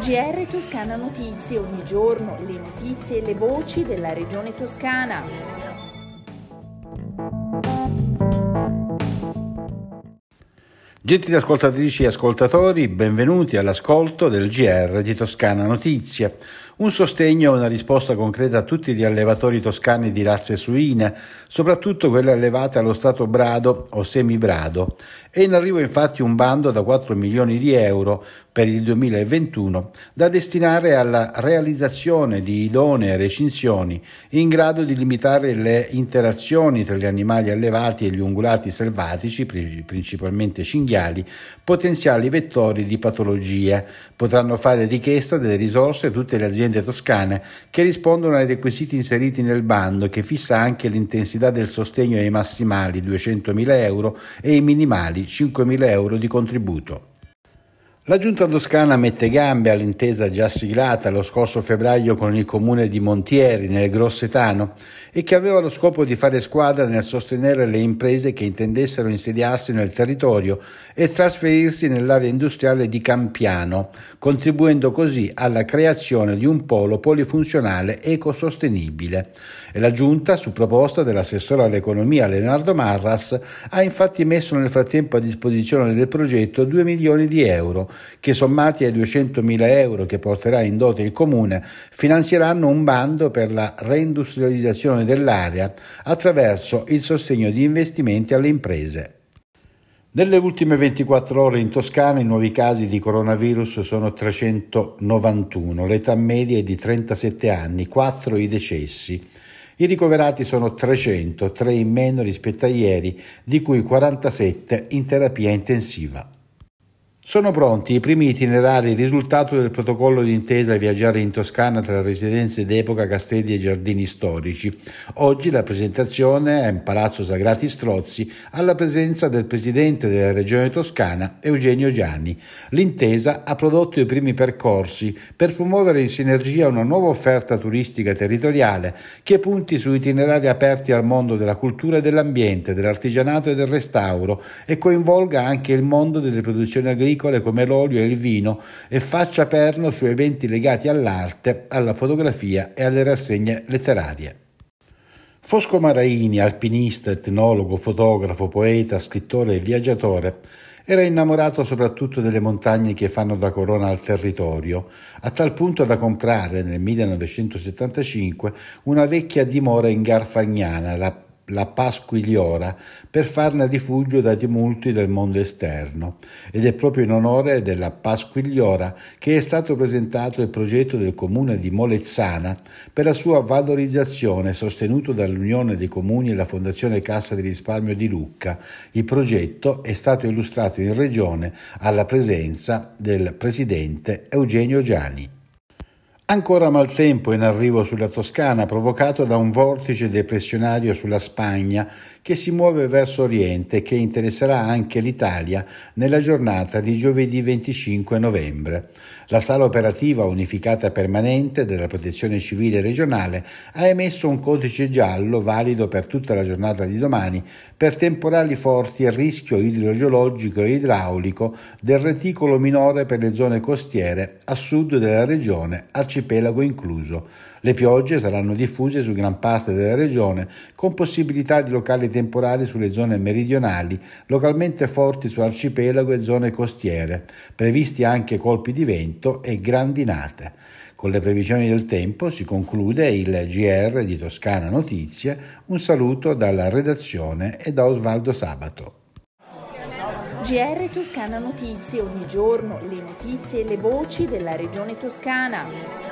GR Toscana Notizie, ogni giorno le notizie e le voci della regione toscana. Gentili ascoltatrici e ascoltatori, benvenuti all'ascolto del GR di Toscana Notizie. Un sostegno e una risposta concreta a tutti gli allevatori toscani di razze suine, soprattutto quelle allevate allo stato brado o semibrado. È in arrivo infatti un bando da 4 milioni di euro per il 2021 da destinare alla realizzazione di idonee recinzioni in grado di limitare le interazioni tra gli animali allevati e gli ungulati selvatici, principalmente cinghiali, potenziali vettori di patologie. Potranno fare richiesta delle risorse tutte le aziende toscane che rispondono ai requisiti inseriti nel bando che fissa anche l'intensità del sostegno ai massimali 200.000 euro e ai minimali 5.000 euro di contributo. La giunta toscana mette gambe all'intesa già siglata lo scorso febbraio con il comune di Montieri nel Grossetano e che aveva lo scopo di fare squadra nel sostenere le imprese che intendessero insediarsi nel territorio e trasferirsi nell'area industriale di Campiano, contribuendo così alla creazione di un polo polifunzionale ecosostenibile. E la giunta, su proposta dell'assessore all'economia Leonardo Marras, ha infatti messo nel frattempo a disposizione del progetto 2 milioni di euro che sommati ai 200.000 euro che porterà in dote il Comune, finanzieranno un bando per la reindustrializzazione dell'area attraverso il sostegno di investimenti alle imprese. Nelle ultime 24 ore in Toscana i nuovi casi di coronavirus sono 391, l'età media è di 37 anni, 4 i decessi. I ricoverati sono 300, 3 in meno rispetto a ieri, di cui 47 in terapia intensiva. Sono pronti i primi itinerari risultato del protocollo d'intesa Viaggiare in Toscana tra residenze d'epoca, castelli e giardini storici. Oggi la presentazione è in Palazzo Sagrati Strozzi alla presenza del presidente della regione toscana Eugenio Gianni. L'intesa ha prodotto i primi percorsi per promuovere in sinergia una nuova offerta turistica territoriale che punti su itinerari aperti al mondo della cultura e dell'ambiente, dell'artigianato e del restauro e coinvolga anche il mondo delle produzioni agricole agricole come l'olio e il vino e faccia perno su eventi legati all'arte, alla fotografia e alle rassegne letterarie. Fosco Maraini, alpinista, etnologo, fotografo, poeta, scrittore e viaggiatore, era innamorato soprattutto delle montagne che fanno da corona al territorio, a tal punto da comprare nel 1975 una vecchia dimora in Garfagnana, la la Pasquigliora per farne rifugio dai tumulti del mondo esterno ed è proprio in onore della Pasquigliora che è stato presentato il progetto del comune di Molezzana per la sua valorizzazione sostenuto dall'Unione dei Comuni e la Fondazione Cassa di Risparmio di Lucca. Il progetto è stato illustrato in regione alla presenza del presidente Eugenio Giani. Ancora maltempo in arrivo sulla Toscana, provocato da un vortice depressionario sulla Spagna che si muove verso oriente e che interesserà anche l'Italia nella giornata di giovedì 25 novembre. La sala operativa unificata permanente della Protezione Civile regionale ha emesso un codice giallo valido per tutta la giornata di domani per temporali forti e rischio idrogeologico e idraulico del reticolo minore per le zone costiere a sud della regione arcipelago incluso. Le piogge saranno diffuse su gran parte della regione, con possibilità di locali temporali sulle zone meridionali, localmente forti su arcipelago e zone costiere, previsti anche colpi di vento e grandinate. Con le previsioni del tempo si conclude il GR di Toscana Notizie. Un saluto dalla redazione e da Osvaldo Sabato. GR Toscana Notizie, ogni giorno le notizie e le voci della regione toscana.